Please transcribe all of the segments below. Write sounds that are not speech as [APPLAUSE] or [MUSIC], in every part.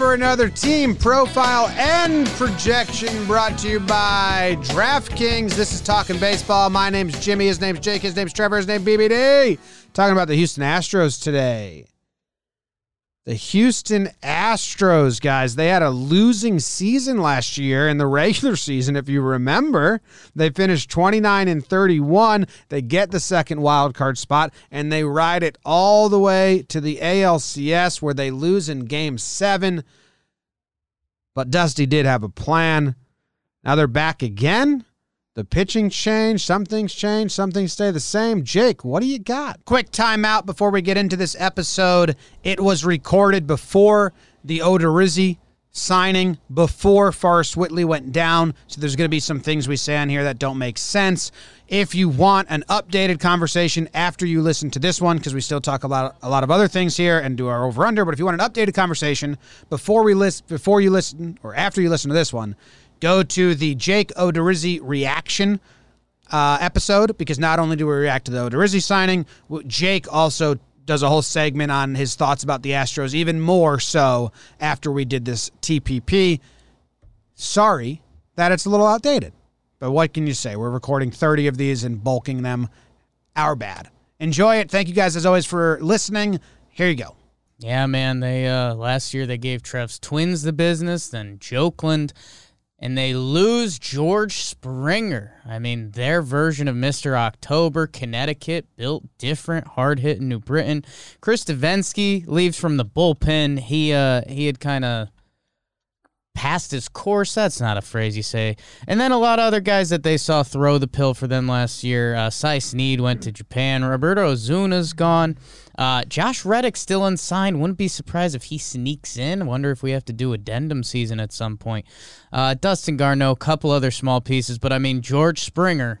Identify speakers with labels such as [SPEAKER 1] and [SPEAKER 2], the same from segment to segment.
[SPEAKER 1] for another team profile and projection brought to you by DraftKings. This is Talking Baseball. My name's Jimmy. His name's Jake. His name's Trevor. His name's BBD. Talking about the Houston Astros today. The Houston Astros, guys, they had a losing season last year in the regular season, if you remember. They finished 29 and 31. They get the second wild card spot, and they ride it all the way to the ALCS where they lose in game seven. But Dusty did have a plan. Now they're back again. The pitching changed, some things changed, some things stay the same. Jake, what do you got? Quick timeout before we get into this episode. It was recorded before the Odorizzi signing, before Forrest Whitley went down. So there's going to be some things we say on here that don't make sense. If you want an updated conversation after you listen to this one, because we still talk a lot, a lot of other things here and do our over under, but if you want an updated conversation before we list, before you listen or after you listen to this one, go to the Jake Odorizzi reaction uh, episode because not only do we react to the Odorizzi signing, Jake also does a whole segment on his thoughts about the Astros, even more so after we did this TPP. Sorry that it's a little outdated, but what can you say? We're recording 30 of these and bulking them. Our bad. Enjoy it. Thank you guys as always for listening. Here you go.
[SPEAKER 2] Yeah, man. They uh last year they gave Trev's twins the business, then Jokeland and they lose George Springer. I mean, their version of Mr. October, Connecticut, built different, hard hitting New Britain. Chris Devenski leaves from the bullpen. He uh he had kind of passed his course. That's not a phrase you say. And then a lot of other guys that they saw throw the pill for them last year. Uh, Cy went to Japan. Roberto Osuna's gone. Uh, Josh Reddick still unsigned. Wouldn't be surprised if he sneaks in. Wonder if we have to do addendum season at some point. Uh, Dustin Garneau, a couple other small pieces, but I mean George Springer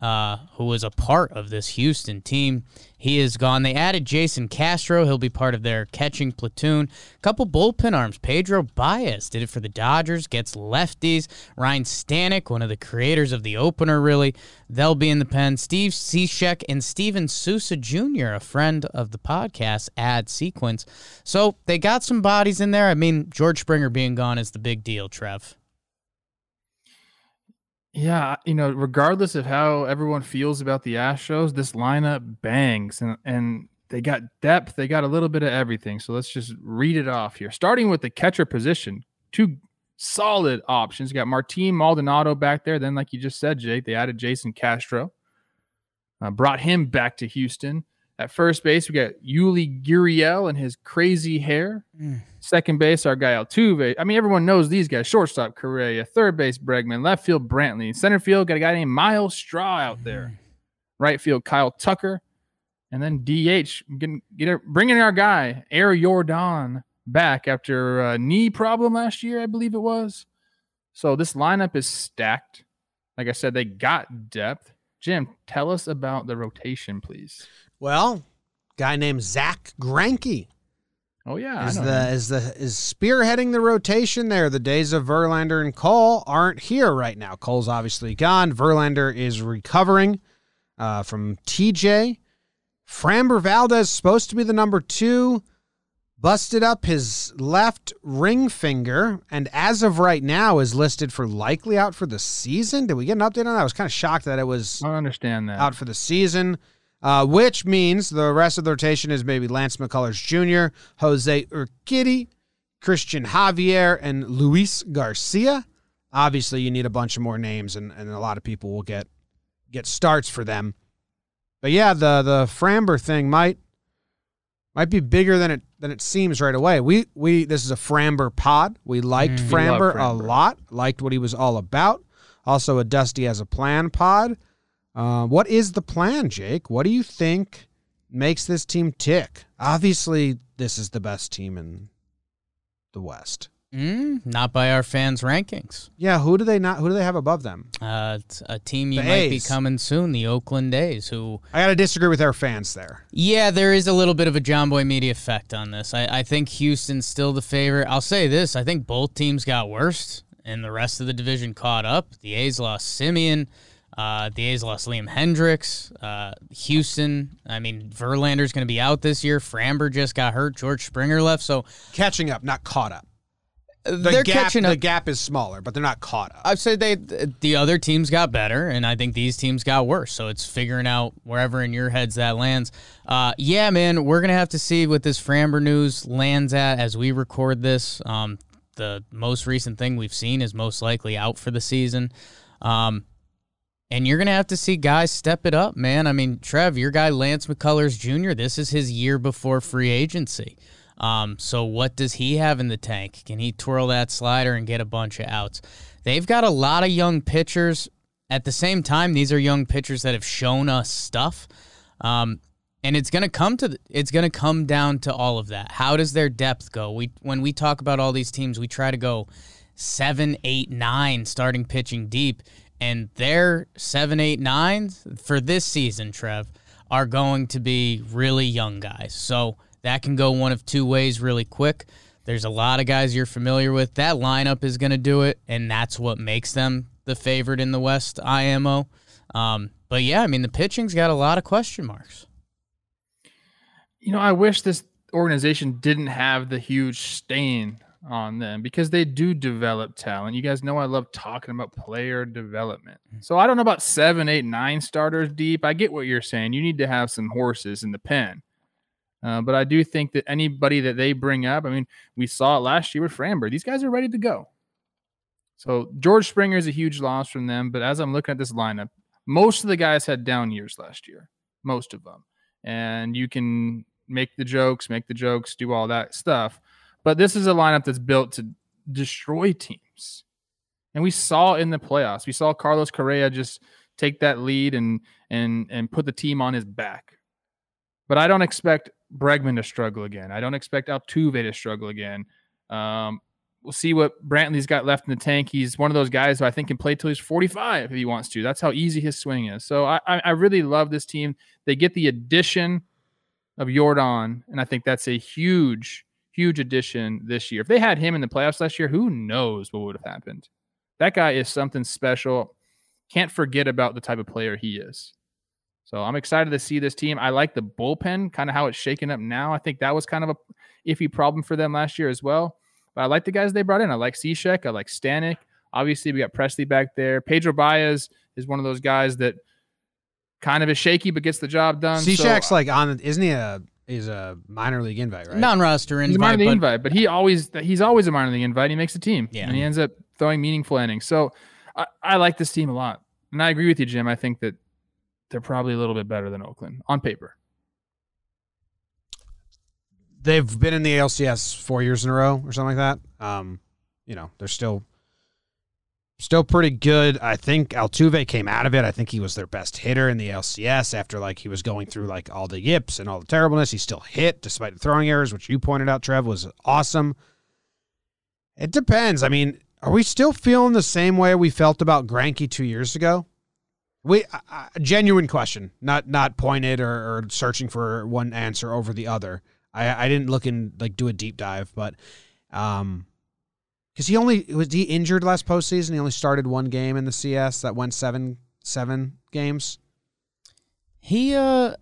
[SPEAKER 2] uh, who was a part of this Houston team. He is gone. They added Jason Castro. He'll be part of their catching platoon. A Couple bullpen arms. Pedro Baez did it for the Dodgers, gets lefties. Ryne Stanek, one of the creators of the opener, really. They'll be in the pen. Steve Cishek and Steven Souza Jr., a friend of the podcast, add sequence. So they got some bodies in there. I mean, George Springer being gone is the big deal, Trev.
[SPEAKER 3] Yeah, you know, regardless of how everyone feels about the Astros, this lineup bangs and and they got depth, they got a little bit of everything. So let's just read it off here. Starting with the catcher position, two solid options. You got Martin Maldonado back there. Then, like you just said, Jake, they added Jason Castro, uh, brought him back to Houston. At first base, we got Yuli Gurriel and his crazy hair. Mm. Second base, our guy Altuve. I mean, everyone knows these guys. Shortstop, Correa. Third base, Bregman. Left field, Brantley. Center field, got a guy named Myles Straw out there. Mm. Right field, Kyle Tucker. And then DH, getting, get, bringing our guy, Air Jordan, back after a knee problem last year, I believe it was. So this lineup is stacked. Like I said, they got depth. Jim, tell us about the rotation, please.
[SPEAKER 1] Well, guy named Zach Greinke.
[SPEAKER 3] Oh yeah,
[SPEAKER 1] is the is the is spearheading the rotation there. The days of Verlander and Cole aren't here right now. Cole's obviously gone. Verlander is recovering uh, from TJ. Framber Valdez supposed to be the number two. Busted up his left ring finger, and as of right now, is listed for likely out for the season. Did we get an update on that? I was kind of shocked that it was.
[SPEAKER 3] I understand that
[SPEAKER 1] out for the season uh, which means the rest of the rotation is maybe Lance McCullers Jr., Jose Urquidy, Cristian Javier, and Luis Garcia. Obviously, you need a bunch of more names, and, and a lot of people will get get starts for them. But yeah, the the Framber thing might might be bigger than it than it seems right away. We we this is a Framber pod. We liked mm, Framber, Framber, a lot. Liked what he was all about. Also a Dusty as a plan pod. Uh, what is the plan, Jake? What do you think makes this team tick? Obviously, this is the best team in the West.
[SPEAKER 2] Mm, not by our fans' rankings.
[SPEAKER 1] Yeah, who do they not? Who do they have above them?
[SPEAKER 2] Uh, a team you the might A's. be coming soon, the Oakland A's. Who
[SPEAKER 1] I gotta disagree with our fans there.
[SPEAKER 2] Yeah, there is a little bit of a Jomboy media effect on this. I, I think Houston's still the favorite. I'll say this: I think both teams got worse, and the rest of the division caught up. The A's lost Semien. Uh, the A's lost Liam Hendriks. Uh, Houston, I mean, Verlander's going to be out this year. Framber just got hurt. George Springer left. So
[SPEAKER 1] catching up, not caught up.
[SPEAKER 2] uh,
[SPEAKER 1] The
[SPEAKER 2] they're
[SPEAKER 1] gap,
[SPEAKER 2] catching up.
[SPEAKER 1] The gap is smaller, but they're not caught up.
[SPEAKER 2] I'd say they the other teams got better, and I think these teams got worse. So it's figuring out wherever in your heads that lands. Uh, yeah, man, we're gonna have to see what this Framber news lands at as we record this. Um, the most recent thing we've seen is most likely out for the season. Um, and you're gonna have to see guys step it up, man. I mean, Trev, your guy Lance McCullers Jr. This is his year before free agency. Um, so what does he have in the tank? Can he twirl that slider and get a bunch of outs? They've got a lot of young pitchers. At the same time, these are young pitchers that have shown us stuff. Um, and it's gonna come to it's gonna come down to all of that. How does their depth go? We when we talk about all these teams, we try to go seven, eight, nine starting pitching deep, and their seven, eight, nines for this season, Trev, are going to be really young guys. So that can go one of two ways really quick. There's a lot of guys you're familiar with. That lineup is going to do it, and that's what makes them the favorite in the West IMO. Um, but yeah, I mean, the pitching's got a lot of question marks.
[SPEAKER 3] You know, I wish this organization didn't have the huge stain on them because they do develop talent. You guys know I love talking about player development. So I don't know about seven, eight, nine starters deep. I get what you're saying. You need to have some horses in the pen. Uh, but I do think that anybody that they bring up, I mean, we saw it last year with Framber. These guys are ready to go. So George Springer is a huge loss from them. But as I'm looking at this lineup, most of the guys had down years last year. Most of them. And you can make the jokes, make the jokes, do all that stuff. But this is a lineup that's built to destroy teams. And we saw in the playoffs, we saw Carlos Correa just take that lead and and and put the team on his back. But I don't expect Bregman to struggle again. I don't expect Altuve to struggle again. Um, we'll see what Brantley's got left in the tank. He's one of those guys who I think can play till he's 45 if he wants to. That's how easy his swing is. So I, I I really love this team. They get the addition of Yordan, and I think that's a huge, huge addition this year. If they had him in the playoffs last year, who knows what would have happened? That guy is something special. Can't forget about the type of player he is. So I'm excited to see this team. I like the bullpen, kind of how it's shaken up now. I think that was kind of a iffy problem for them last year as well. But I like the guys they brought in. I like Cishek. I like Stanek. Obviously, we got Pressly back there. Pedro Baez is one of those guys that kind of is shaky but gets the job done. So,
[SPEAKER 1] like on, isn't he a is a minor league invite, right?
[SPEAKER 2] Non-roster
[SPEAKER 3] He's a minor
[SPEAKER 2] invite,
[SPEAKER 3] league
[SPEAKER 2] but
[SPEAKER 3] invite, but he always he's always a minor league invite. He makes the team,
[SPEAKER 2] Yeah.
[SPEAKER 3] and he ends up throwing meaningful innings. So I, I like this team a lot, and I agree with you, Jim. I think that they're probably a little bit better than Oakland on paper.
[SPEAKER 1] They've been in the ALCS four years in a row or something like that. Um, you know, they're still still pretty good. I think Altuve came out of it. I think he was their best hitter in the LCS after like he was going through like all the yips and all the terribleness. He still hit despite the throwing errors, which you pointed out, Trev, was awesome. It depends. I mean, are we still feeling the same way we felt about Greinke two years ago? We uh, genuine question, not not pointed or, or searching for one answer over the other. I, I didn't look and like do a deep dive, but um, because he only was he injured last postseason. He only started one game in the CS that went seven seven games.
[SPEAKER 2] he uh,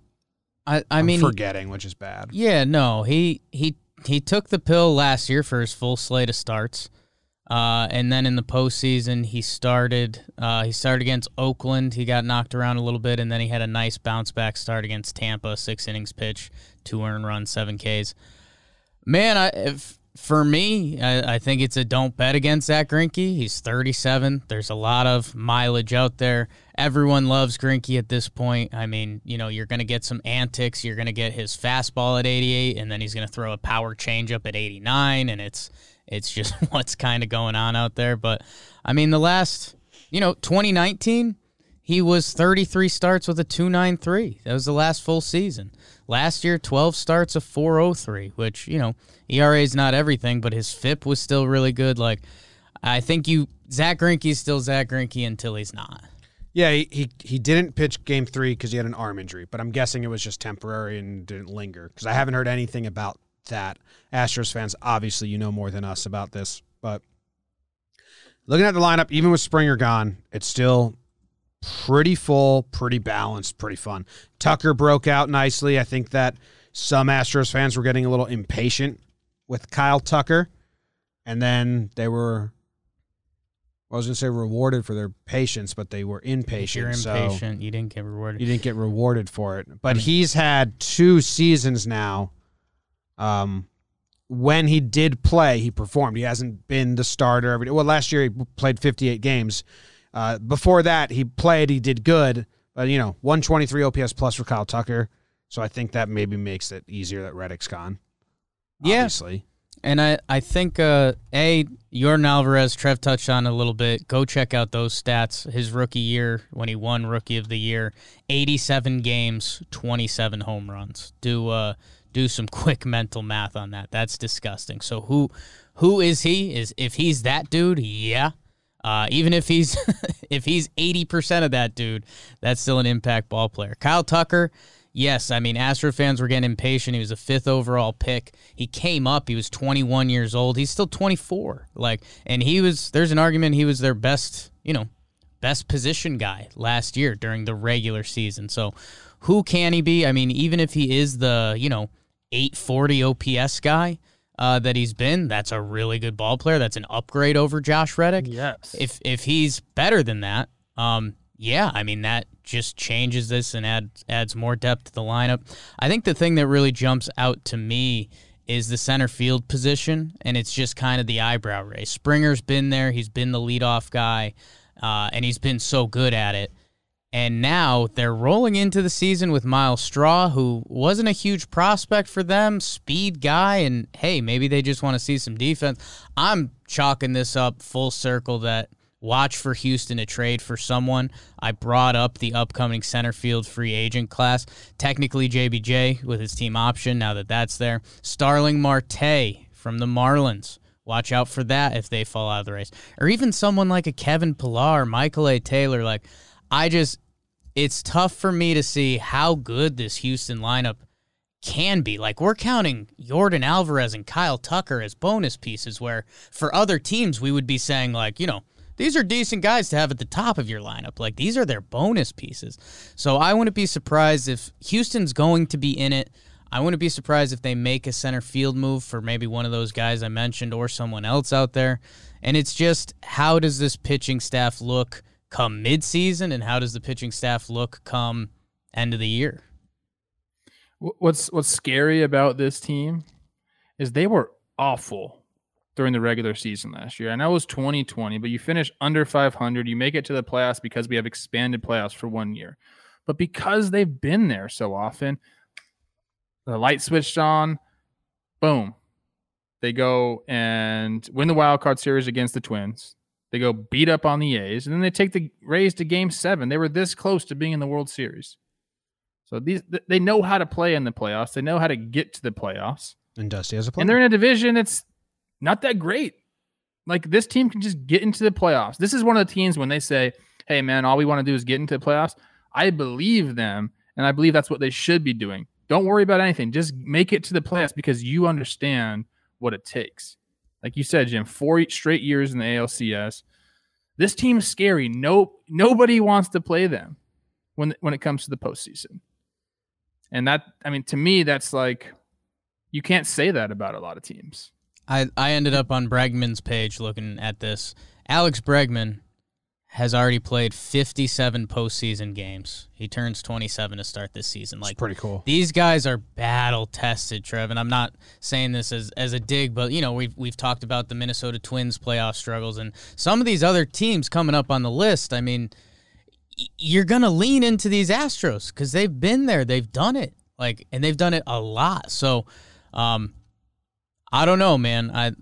[SPEAKER 2] I I
[SPEAKER 1] I'm
[SPEAKER 2] mean, he-
[SPEAKER 1] forgetting, which is bad.
[SPEAKER 2] Yeah, no, he he he took the pill last year for his full slate of starts, uh, and then in the postseason he started. Uh, he started against Oakland. He got knocked around a little bit, and then he had a nice bounce back start against Tampa. Six innings pitch, two earned runs, seven Ks. Man, I if for me, I, I think it's a don't bet against Zach Greinke. He's 37. There's a lot of mileage out there. Everyone loves Greinke at this point. I mean, you know, you're going to get some antics. You're going to get his fastball at 88, and then he's going to throw a power changeup at 89, and it's it's just [LAUGHS] what's kind of going on out there. But I mean, the last, you know, 2019, he was 33 starts with a 293. That was the last full season. Last year, 12 starts, a 403, which, you know, ERA is not everything, but his FIP was still really good. Like, I think you, Zach Greinke is still Zach Greinke until he's not.
[SPEAKER 1] Yeah, he he, he didn't pitch game three because he had an arm injury, but I'm guessing it was just temporary and didn't linger because I haven't heard anything about that. Astros fans, obviously, you know more than us about this, but looking at the lineup, even with Springer gone, it's still pretty full, pretty balanced, pretty fun. Tucker broke out nicely. I think that some Astros fans were getting a little impatient with Kyle Tucker, and then they were. I was going to say rewarded for their patience, but they were impatient.
[SPEAKER 2] You're
[SPEAKER 1] so
[SPEAKER 2] impatient. you didn't get rewarded.
[SPEAKER 1] you didn't get rewarded for it. But
[SPEAKER 2] Mm.
[SPEAKER 1] he's had two seasons now. Um, when he did play, he performed. He hasn't been the starter every day. Well, last year he played 58 games. Uh, before that, he played. He did good, but you know, 123 OPS plus for Kyle Tucker. So I think that maybe makes it easier that Reddick's gone.
[SPEAKER 2] Yeah.
[SPEAKER 1] Obviously.
[SPEAKER 2] And I, I think uh, a Yordan Alvarez, Trev touched on a little bit. Go check out those stats. His rookie year when he won Rookie of the Year, eighty-seven games, twenty-seven home runs. Do uh, do some [LAUGHS] quick mental math on that. That's disgusting. So who who is he? Is if he's that dude? Yeah. Uh, even if he's [LAUGHS] if he's eighty percent of that dude, that's still an impact ball player. Kyle Tucker. Yes, I mean Astro fans were getting impatient. He was a fifth overall pick. He came up. He was 21 years old. He's still 24. Like, and he was. There's an argument he was their best. You know, best position guy last year during the regular season. So, who can he be? I mean, even if he is the you know 840 OPS guy uh, that he's been, that's a really good ball player. That's an upgrade over Josh Reddick
[SPEAKER 3] Yes.
[SPEAKER 2] if if he's better than that, um, yeah, I mean that just changes this and adds adds more depth to the lineup. I think the thing that really jumps out to me is the center field position, and it's just kind of the eyebrow raise. Springer's been there; he's been the leadoff guy, uh, and he's been so good at it. And now they're rolling into the season with Myles Straw, who wasn't a huge prospect for them, speed guy, and hey, maybe they just want to see some defense. I'm chalking this up full circle that watch for Houston to trade for someone. I brought up the upcoming center field free agent class. Technically, JBJ with his team option, now that that's there. Starling Marte from the Marlins. Watch out for that if they fall out of the race. Or even someone like a Kevin Pillar, Michael A. Taylor. Like, I just, it's tough for me to see how good this Houston lineup can be. Like we're counting Yordan Alvarez and Kyle Tucker as bonus pieces where for other teams we would be saying like, you know, these are decent guys to have at the top of your lineup. Like these are their bonus pieces. So I wouldn't be surprised if Houston's going to be in it. I wouldn't be surprised if they make a center field move for maybe one of those guys I mentioned or someone else out there. And it's just how does this pitching staff look come midseason and how does the pitching staff look come end of the year?
[SPEAKER 3] What's what's scary about this team is they were awful during the regular season last year. I know it was 2020, but you finish under 500, you make it to the playoffs because we have expanded playoffs for one year. But because they've been there so often, the light switched on, boom. They go and win the wild card series against the Twins. They go beat up on the A's, and then they take the Rays to game seven. They were this close to being in the World Series. So these they know how to play in the playoffs. They know how to get to the playoffs.
[SPEAKER 1] And Dusty has a
[SPEAKER 3] And they're in a division that's not that great. Like this team can just get into the playoffs. This is one of the teams when they say, "Hey man, all we want to do is get into the playoffs." I believe them and I believe that's what they should be doing. Don't worry about anything. Just make it to the playoffs because you understand what it takes. Like you said, Jim, four straight years in the ALCS. This team is scary. No nobody wants to play them when when it comes to the postseason. And that I mean to me that's like you can't say that about a lot of teams.
[SPEAKER 2] I, I ended up on Bregman's page looking at this. Alex Bregman has already played 57 postseason games. He turns 27 to start this season.
[SPEAKER 1] It's
[SPEAKER 2] Like
[SPEAKER 1] pretty cool.
[SPEAKER 2] these guys are battle tested, Trev, and I'm not saying this as, as a dig, but you know we've we've talked about the Minnesota Twins playoff struggles and some of these other teams coming up on the list. I mean, y- you're gonna lean into these Astros because they've been there, they've done it, like, and they've done it a lot. So, um, I don't know, man. I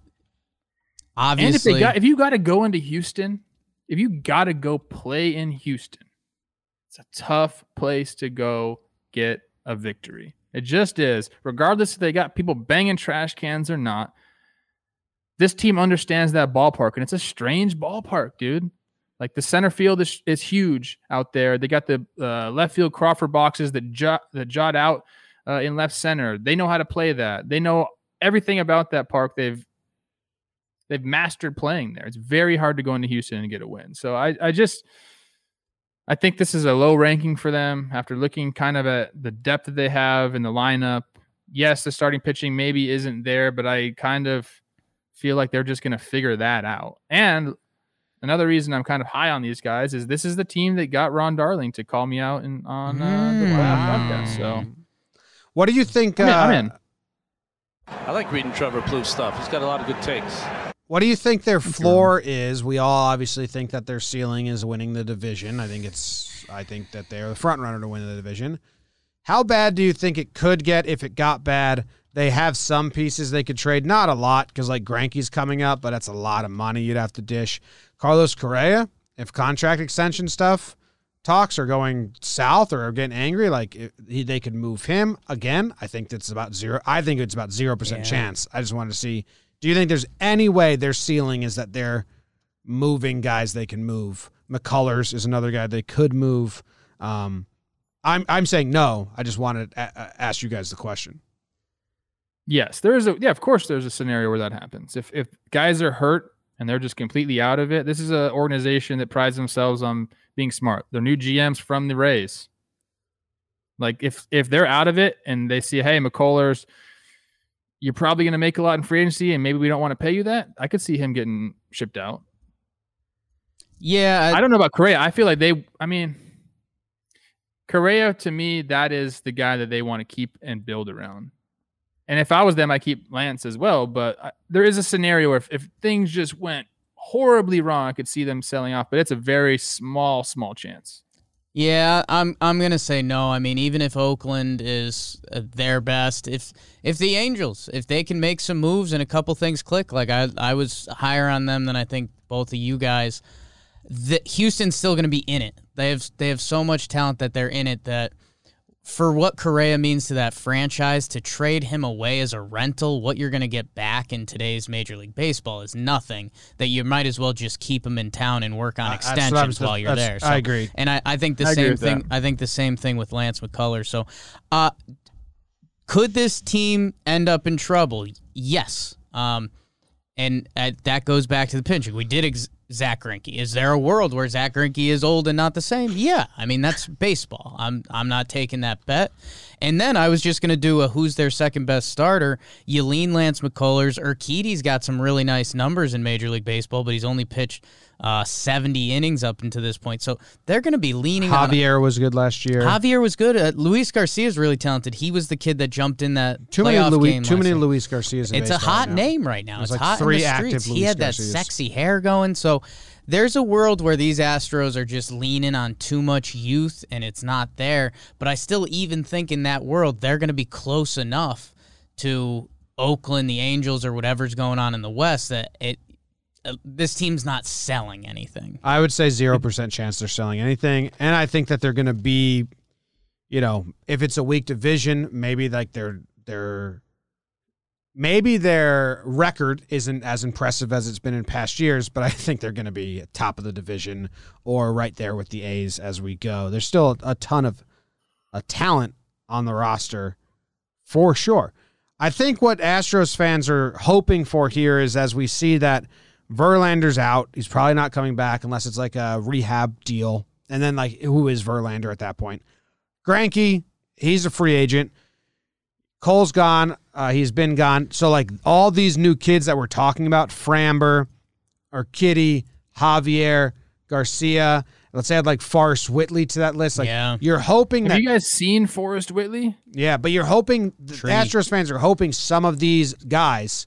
[SPEAKER 2] obviously
[SPEAKER 3] And if they got if you got to go into Houston, if you got to go play in Houston, it's a tough place to go get a victory. It just is. Regardless if they got people banging trash cans or not, this team understands that ballpark and it's a strange ballpark, dude. Like the center field is, is huge out there. They got the uh, left field Crawford boxes that jot that jot out uh, in left center. They know how to play that. They know everything about that park. They've they've mastered playing there. It's very hard to go into Houston and get a win. So I I just I think this is a low ranking for them after looking kind of at the depth that they have in the lineup. Yes, the starting pitching maybe isn't there, but I kind of feel like they're just going to figure that out. And another reason I'm kind of high on these guys is this is the team that got Ron Darling to call me out in, on uh, the last podcast. So,
[SPEAKER 1] what do you think?
[SPEAKER 3] I'm in,
[SPEAKER 1] uh,
[SPEAKER 3] I'm in.
[SPEAKER 4] I like reading Trevor Plouffe stuff. He's got a lot of good takes.
[SPEAKER 1] What do you think their floor is? We all obviously think that their ceiling is winning the division. I think it's. I think that they're the front runner to win the division. How bad do you think it could get if it got bad? They have some pieces they could trade, not a lot, because like Greinke's coming up, but that's a lot of money you'd have to dish. Carlos Correa, if contract extension stuff talks are going south or are getting angry, like he, they could move him again. I think that's about zero. I think it's about zero percent
[SPEAKER 2] Yeah.
[SPEAKER 1] chance. I just wanted to see. Do you think there's any way their ceiling is that they're moving guys they can move? McCullers is another guy they could move. Um, I'm I'm saying no. I just wanted to a- ask you guys the question.
[SPEAKER 3] Yes, there is a yeah, of course there's a scenario where that happens. If if guys are hurt and they're just completely out of it, this is an organization that prides themselves on being smart. They're new GMs from the Rays. Like if if they're out of it and they see, hey, McCullers, you're probably gonna make a lot in free agency and maybe we don't want to pay you that, I could see him getting shipped out.
[SPEAKER 2] Yeah,
[SPEAKER 3] I don't know about Correa. I feel like they I mean Correa to me, that is the guy that they want to keep and build around. And if I was them, I keep Lance as well. But I, there is a scenario where if, if things just went horribly wrong, I could see them selling off. But it's a very small, small chance.
[SPEAKER 2] Yeah, I'm I'm gonna say no. I mean, even if Oakland is uh, their best, if if the Angels, if they can make some moves and a couple things click, like I I was higher on them than I think both of you guys. That Houston's still gonna be in it. They have they have so much talent that they're in it that for what Correa means to that franchise, to trade him away as a rental, what you're going to get back in today's Major League Baseball is nothing. That you might as well just keep him in town and work on
[SPEAKER 1] Uh, that's what I'm-
[SPEAKER 2] extensions while you're there.
[SPEAKER 1] I agree.
[SPEAKER 2] And I, I think the
[SPEAKER 3] I
[SPEAKER 2] same thing.
[SPEAKER 3] that.
[SPEAKER 2] I think the same thing with Lance McCullers. So, uh, could this team end up in trouble? Yes. Um, and uh, that goes back to the pitching. We did ex- Zach Greinke. Is there a world where Zach Greinke is old and not the same? Yeah. I mean, that's [LAUGHS] baseball. I'm I'm not taking that bet. And then I was just going to do a who's their second best starter. You lean Lance McCullers. Urquidy's got some really nice numbers in Major League Baseball, but he's only pitched uh, 70 innings up until this point. So they're going to be leaning on
[SPEAKER 1] Javier was good last year.
[SPEAKER 2] Javier was good. Uh, Luis Garcia is really talented. He was the kid that jumped in that
[SPEAKER 1] too many
[SPEAKER 2] playoff game
[SPEAKER 1] too many
[SPEAKER 2] year.
[SPEAKER 1] Luis Garcias. In
[SPEAKER 2] It's a hot
[SPEAKER 1] right
[SPEAKER 2] name right now.
[SPEAKER 1] There's
[SPEAKER 2] It's
[SPEAKER 1] like
[SPEAKER 2] hot
[SPEAKER 1] three
[SPEAKER 2] in the
[SPEAKER 1] active
[SPEAKER 2] streets. He
[SPEAKER 1] Luis
[SPEAKER 2] had that sexy hair going. So there's a world where these Astros are just leaning on too much youth and it's not there. But I still even think in that world they're going to be close enough to Oakland, the Angels, or whatever's going on in the West that it. Uh, this team's not selling anything.
[SPEAKER 1] I would say zero percent chance they're selling anything, and I think that they're going to be, you know, if it's a weak division, maybe like their their maybe their record isn't as impressive as it's been in past years, but I think they're going to be top of the division or right there with the A's as we go. There's still a ton of a talent on the roster for sure. I think what Astros fans are hoping for here is as we see that Verlander's out, he's probably not coming back unless it's like a rehab deal. And then like who is Verlander at that point? Greinke, he's a free agent. Cole's gone. Uh, he's been gone. So like all these new kids that we're talking about, Framber, Urquidy, Javier, Garcia. Let's add like Forrest Whitley to that list. Like
[SPEAKER 2] Yeah.
[SPEAKER 1] you're hoping
[SPEAKER 3] Have
[SPEAKER 1] that
[SPEAKER 3] you guys seen Forrest Whitley?
[SPEAKER 1] yeah, but you're hoping the
[SPEAKER 2] Tree.
[SPEAKER 1] Astros fans are hoping some of these guys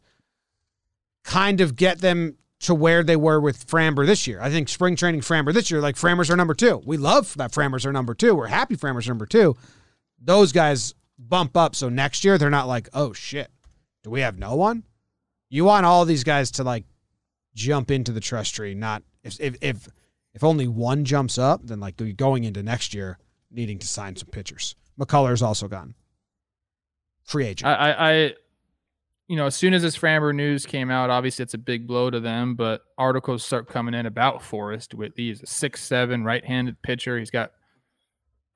[SPEAKER 1] kind of get them to where they were with Framber this year. I think spring training Framber this year, like Framber's our number two. We love that Framber's our number two. We're happy Framber's number two. Those guys bump up so next year they're not like, oh shit, do we have no one? You want all these guys to like jump into the trust tree, not if if if, if only one jumps up, then like going into next year needing to sign some pitchers. McCullers also gone. Free agent.
[SPEAKER 3] I, I, I, you know, as soon as this Framber news came out, obviously it's a big blow to them. But articles start coming in about Forrest Whitley. He's a six-seven right-handed pitcher. He's got,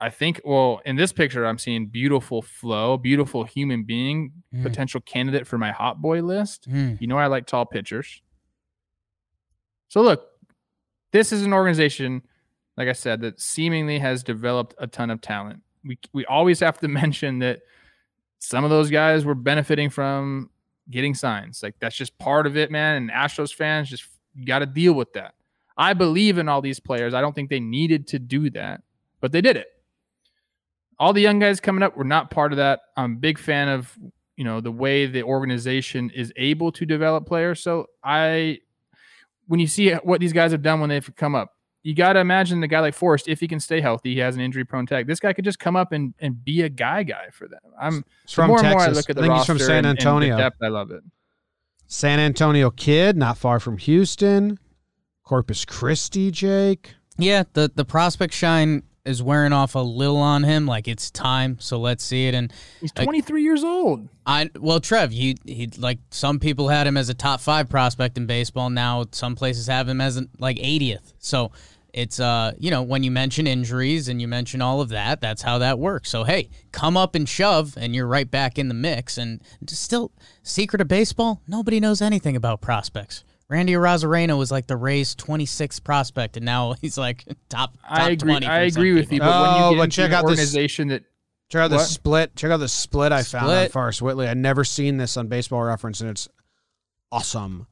[SPEAKER 3] I think, well, in this picture, I'm seeing beautiful flow, beautiful human being,
[SPEAKER 2] Mm.
[SPEAKER 3] potential candidate for my hot boy list.
[SPEAKER 2] Hmm.
[SPEAKER 3] You know, I like tall pitchers. So look, this is an organization like I said, that seemingly has developed a ton of talent. We we always have to [LAUGHS] mention that some of those guys were benefiting from getting signs. Like that's just part of it, man. And Astros fans just got to deal with that. I believe in all these players. I don't think they needed to do that, but they did it. All the young guys coming up were not part of that. I'm a big fan of you know the way the organization is able to develop players. So I, when you see what these guys have done when they've come up, you got to imagine the guy like Forrest, if he can stay healthy, he has an injury prone tag. This guy could just come up and, and be a guy guy for them. I'm
[SPEAKER 1] It's from
[SPEAKER 3] more
[SPEAKER 1] Texas.
[SPEAKER 3] and more I look at the
[SPEAKER 1] I think he's
[SPEAKER 3] roster
[SPEAKER 1] from San
[SPEAKER 3] and- and
[SPEAKER 1] Antonio.
[SPEAKER 3] depth, I love it.
[SPEAKER 1] San Antonio kid, not far from Houston. Corpus Christi, Jake.
[SPEAKER 2] Yeah, the the prospect shine is wearing off a little on him. Like it's time, so let's see it. And
[SPEAKER 3] He's
[SPEAKER 2] Like-
[SPEAKER 3] 23 years old.
[SPEAKER 2] I well, Trev, he he like some people had him as a top five prospect in baseball. Now some places have him as an, like 80th. So it's uh you know when you mention injuries and you mention all of that, that's how that works. So hey, come up and shove, and you're right back in the mix. And still, secret of baseball, nobody knows anything about prospects. Randy Arozarena was like the Rays 26th prospect, and now [LAUGHS] he's like top. top
[SPEAKER 3] I agree.
[SPEAKER 2] 20
[SPEAKER 3] I agree with
[SPEAKER 2] people.
[SPEAKER 3] you. But when
[SPEAKER 1] Oh,
[SPEAKER 3] you get
[SPEAKER 1] but
[SPEAKER 3] into
[SPEAKER 1] check
[SPEAKER 3] an
[SPEAKER 1] out this-
[SPEAKER 3] organization that
[SPEAKER 1] Check out the split. Check out the split I found on
[SPEAKER 2] Split.
[SPEAKER 1] Forrest Whitley. I'd never seen this on Baseball Reference, and it's awesome.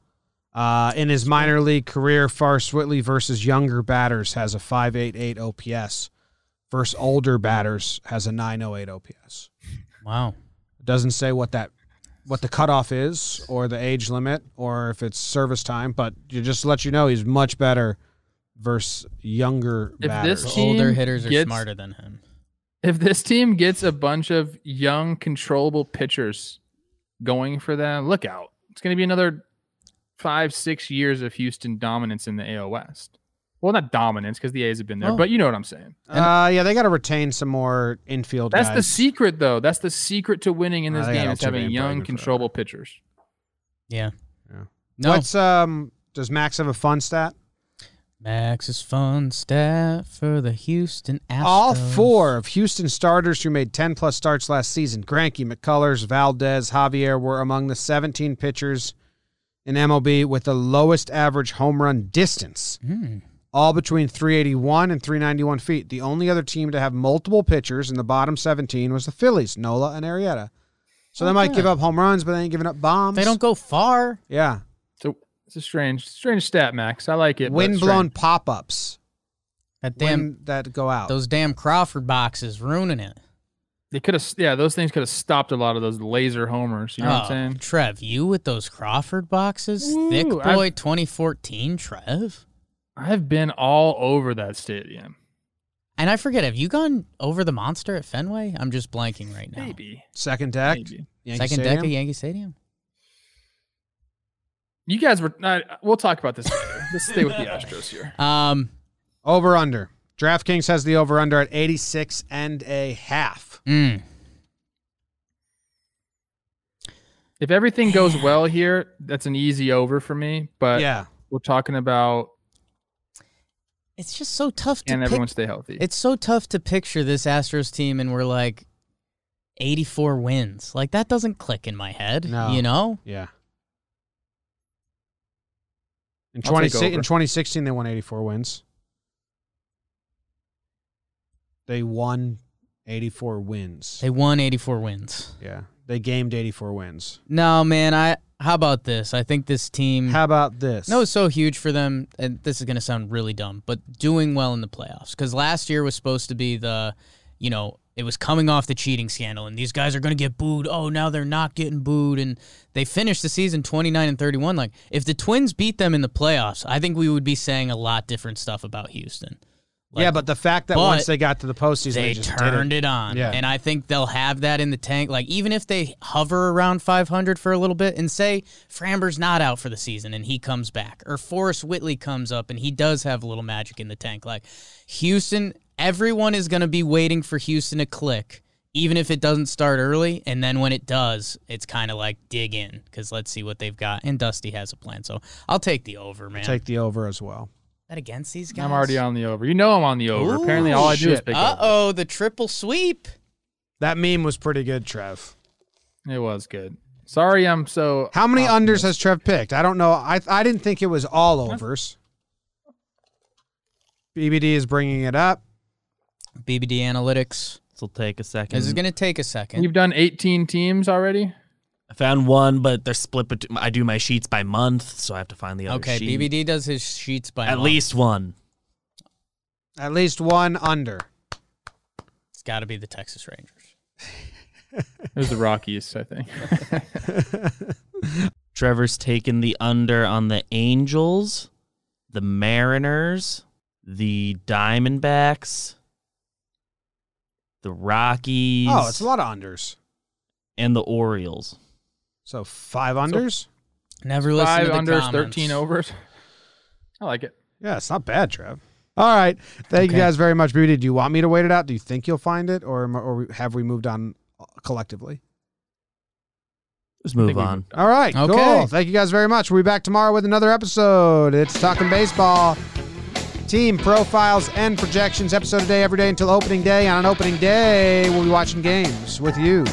[SPEAKER 1] Uh, in his minor league career, Forrest Whitley versus younger batters has a 5.88 OPS. Versus older batters has a 908 OPS.
[SPEAKER 2] Wow.
[SPEAKER 1] It doesn't say what that what the cutoff is or the age limit or if it's service time, but you just to let you know he's much better versus younger
[SPEAKER 3] If
[SPEAKER 1] batters.
[SPEAKER 3] this
[SPEAKER 2] The older
[SPEAKER 3] team
[SPEAKER 2] hitters are
[SPEAKER 3] gets-
[SPEAKER 2] smarter than him.
[SPEAKER 3] if this team gets a bunch of young, controllable pitchers going for them, look out. It's going to be another five, six years of Houston dominance in the AL West. Well, not dominance because the A's have been there,
[SPEAKER 2] Oh.
[SPEAKER 3] but you know what I'm saying.
[SPEAKER 1] uh, yeah, they got to retain some more infield.
[SPEAKER 3] That's the secret, though. That's the secret to winning in
[SPEAKER 1] Uh,
[SPEAKER 3] this
[SPEAKER 1] they got
[SPEAKER 3] game is having young, controllable pitchers.
[SPEAKER 2] Yeah.
[SPEAKER 1] Yeah.
[SPEAKER 2] No.
[SPEAKER 1] What's um? Does Max have a fun stat?
[SPEAKER 2] Max's fun stat for the Houston Astros.
[SPEAKER 1] All four of Houston starters who made 10 plus starts last season, Greinke, McCullers, Valdez, Javier, were among the 17 pitchers in MLB with the lowest average home run distance,
[SPEAKER 2] Hmm.
[SPEAKER 1] All between 381 and 391 feet. The only other team to have multiple pitchers in the bottom 17 was the Phillies, Nola and Arrieta. So they might
[SPEAKER 2] Okay.
[SPEAKER 1] give up home runs, but they ain't giving up bombs.
[SPEAKER 2] They don't go far.
[SPEAKER 1] Yeah.
[SPEAKER 3] So it's a strange, strange stat, Max. I like it. but
[SPEAKER 1] Wind blown pop ups
[SPEAKER 2] That damn
[SPEAKER 1] that go out.
[SPEAKER 2] those damn Crawford boxes ruining it.
[SPEAKER 3] They could have, yeah, those things could have stopped a lot of those laser homers. You know what I'm
[SPEAKER 2] Oh,
[SPEAKER 3] saying?
[SPEAKER 2] Trev, you with those Crawford boxes?
[SPEAKER 3] Woo,
[SPEAKER 2] Thick
[SPEAKER 3] I've-
[SPEAKER 2] boy 2014, Trev.
[SPEAKER 3] I've been all over that stadium.
[SPEAKER 2] And I forget, have you gone over the monster at Fenway? I'm just blanking right now.
[SPEAKER 3] Maybe.
[SPEAKER 1] Second deck.
[SPEAKER 3] Maybe.
[SPEAKER 1] Yankee
[SPEAKER 2] Second
[SPEAKER 1] Stadium.
[SPEAKER 2] deck of Yankee Stadium.
[SPEAKER 3] You guys were. Uh, we'll talk about this later. [LAUGHS] Let's stay with the Astros here.
[SPEAKER 2] Um,
[SPEAKER 1] Over under. DraftKings has the over under at 86 and a half.
[SPEAKER 2] mm,
[SPEAKER 3] If everything goes well here, that's an easy over for me. But
[SPEAKER 1] yeah.
[SPEAKER 3] we're talking about
[SPEAKER 2] it's just so tough to
[SPEAKER 3] and
[SPEAKER 2] pick.
[SPEAKER 3] everyone stay healthy.
[SPEAKER 2] It's so tough to picture this Astros team and we're like 84 wins. Like that doesn't click in my head,
[SPEAKER 1] No.
[SPEAKER 2] you know?
[SPEAKER 1] Yeah. In,
[SPEAKER 3] I'll
[SPEAKER 1] 20, in 2016, they won 84 wins. They won 84 wins.
[SPEAKER 2] They won 84 wins.
[SPEAKER 1] yeah. They gamed 84 wins.
[SPEAKER 2] No, man, I how about this? I think this team
[SPEAKER 1] How about this?
[SPEAKER 2] No, it's so huge for them, and this is going to sound really dumb, but doing well in the playoffs. Because last year was supposed to be the, you know, it was coming off the cheating scandal, and these guys are going to get booed. Oh, now they're not getting booed, and they finished the season twenty nine and thirty one. Like, if the Twins beat them in the playoffs, I think we would be saying a lot different stuff about Houston. Like,
[SPEAKER 1] yeah, but the fact that once they got to the postseason, they,
[SPEAKER 2] they
[SPEAKER 1] just
[SPEAKER 2] turned
[SPEAKER 1] did
[SPEAKER 2] it on.
[SPEAKER 1] Yeah.
[SPEAKER 2] And I think they'll have that in the tank. Like, even if they hover around 500 for a little bit and say Framber's not out for the season and he comes back, or Forrest Whitley comes up and he does have a little magic in the tank. Like, Houston, everyone is going to be waiting for Houston to click, even if it doesn't start early. And then when it does, it's kind of like dig in because let's see what they've got. And Dusty has a plan. So I'll take the over, man.
[SPEAKER 1] Take the over as well.
[SPEAKER 2] That against these guys.
[SPEAKER 3] I'm already on the over. You know I'm on the over. Apparently, all I do is pick
[SPEAKER 2] Uh
[SPEAKER 3] over.
[SPEAKER 2] oh, the triple sweep.
[SPEAKER 1] That meme was pretty good, Trev.
[SPEAKER 3] It was good. Sorry, I'm so.
[SPEAKER 1] How many unders has Trev picked? I don't know. I I didn't think it was all overs. BBD is bringing it up.
[SPEAKER 2] BBD Analytics.
[SPEAKER 5] This will take a second.
[SPEAKER 2] This is going to take a second.
[SPEAKER 3] You've done 18 teams already.
[SPEAKER 5] I found one, but they're split. Bet- I do my sheets by month, so I have to find the other.
[SPEAKER 2] Okay,
[SPEAKER 5] sheet.
[SPEAKER 2] BBD does his sheets by
[SPEAKER 5] At
[SPEAKER 2] month.
[SPEAKER 5] least one.
[SPEAKER 1] At least one under.
[SPEAKER 2] It's got to be the Texas Rangers. [LAUGHS]
[SPEAKER 3] It was the Rockies, I think. [LAUGHS]
[SPEAKER 5] Trevor's taken the under on the Angels, the Mariners, the Diamondbacks, the Rockies.
[SPEAKER 1] Oh, it's a lot of unders.
[SPEAKER 5] And the Orioles.
[SPEAKER 1] So five unders?
[SPEAKER 2] Never listen
[SPEAKER 3] Five
[SPEAKER 2] to the
[SPEAKER 3] unders,
[SPEAKER 2] comments.
[SPEAKER 3] 13 overs. I like it.
[SPEAKER 1] Yeah, it's not bad, Trev. All right. Thank you guys very much, Beauty. Do you want me to wait it out? Do you think you'll find it, or, am- or have we moved on collectively?
[SPEAKER 5] Let's move
[SPEAKER 3] we
[SPEAKER 5] on.
[SPEAKER 1] All right,
[SPEAKER 2] Okay.
[SPEAKER 1] cool. Thank you guys very much. We'll be back tomorrow with another episode. It's Talking Baseball. Team profiles and projections episode a day every day until opening day. On an opening day, we'll be watching games with you.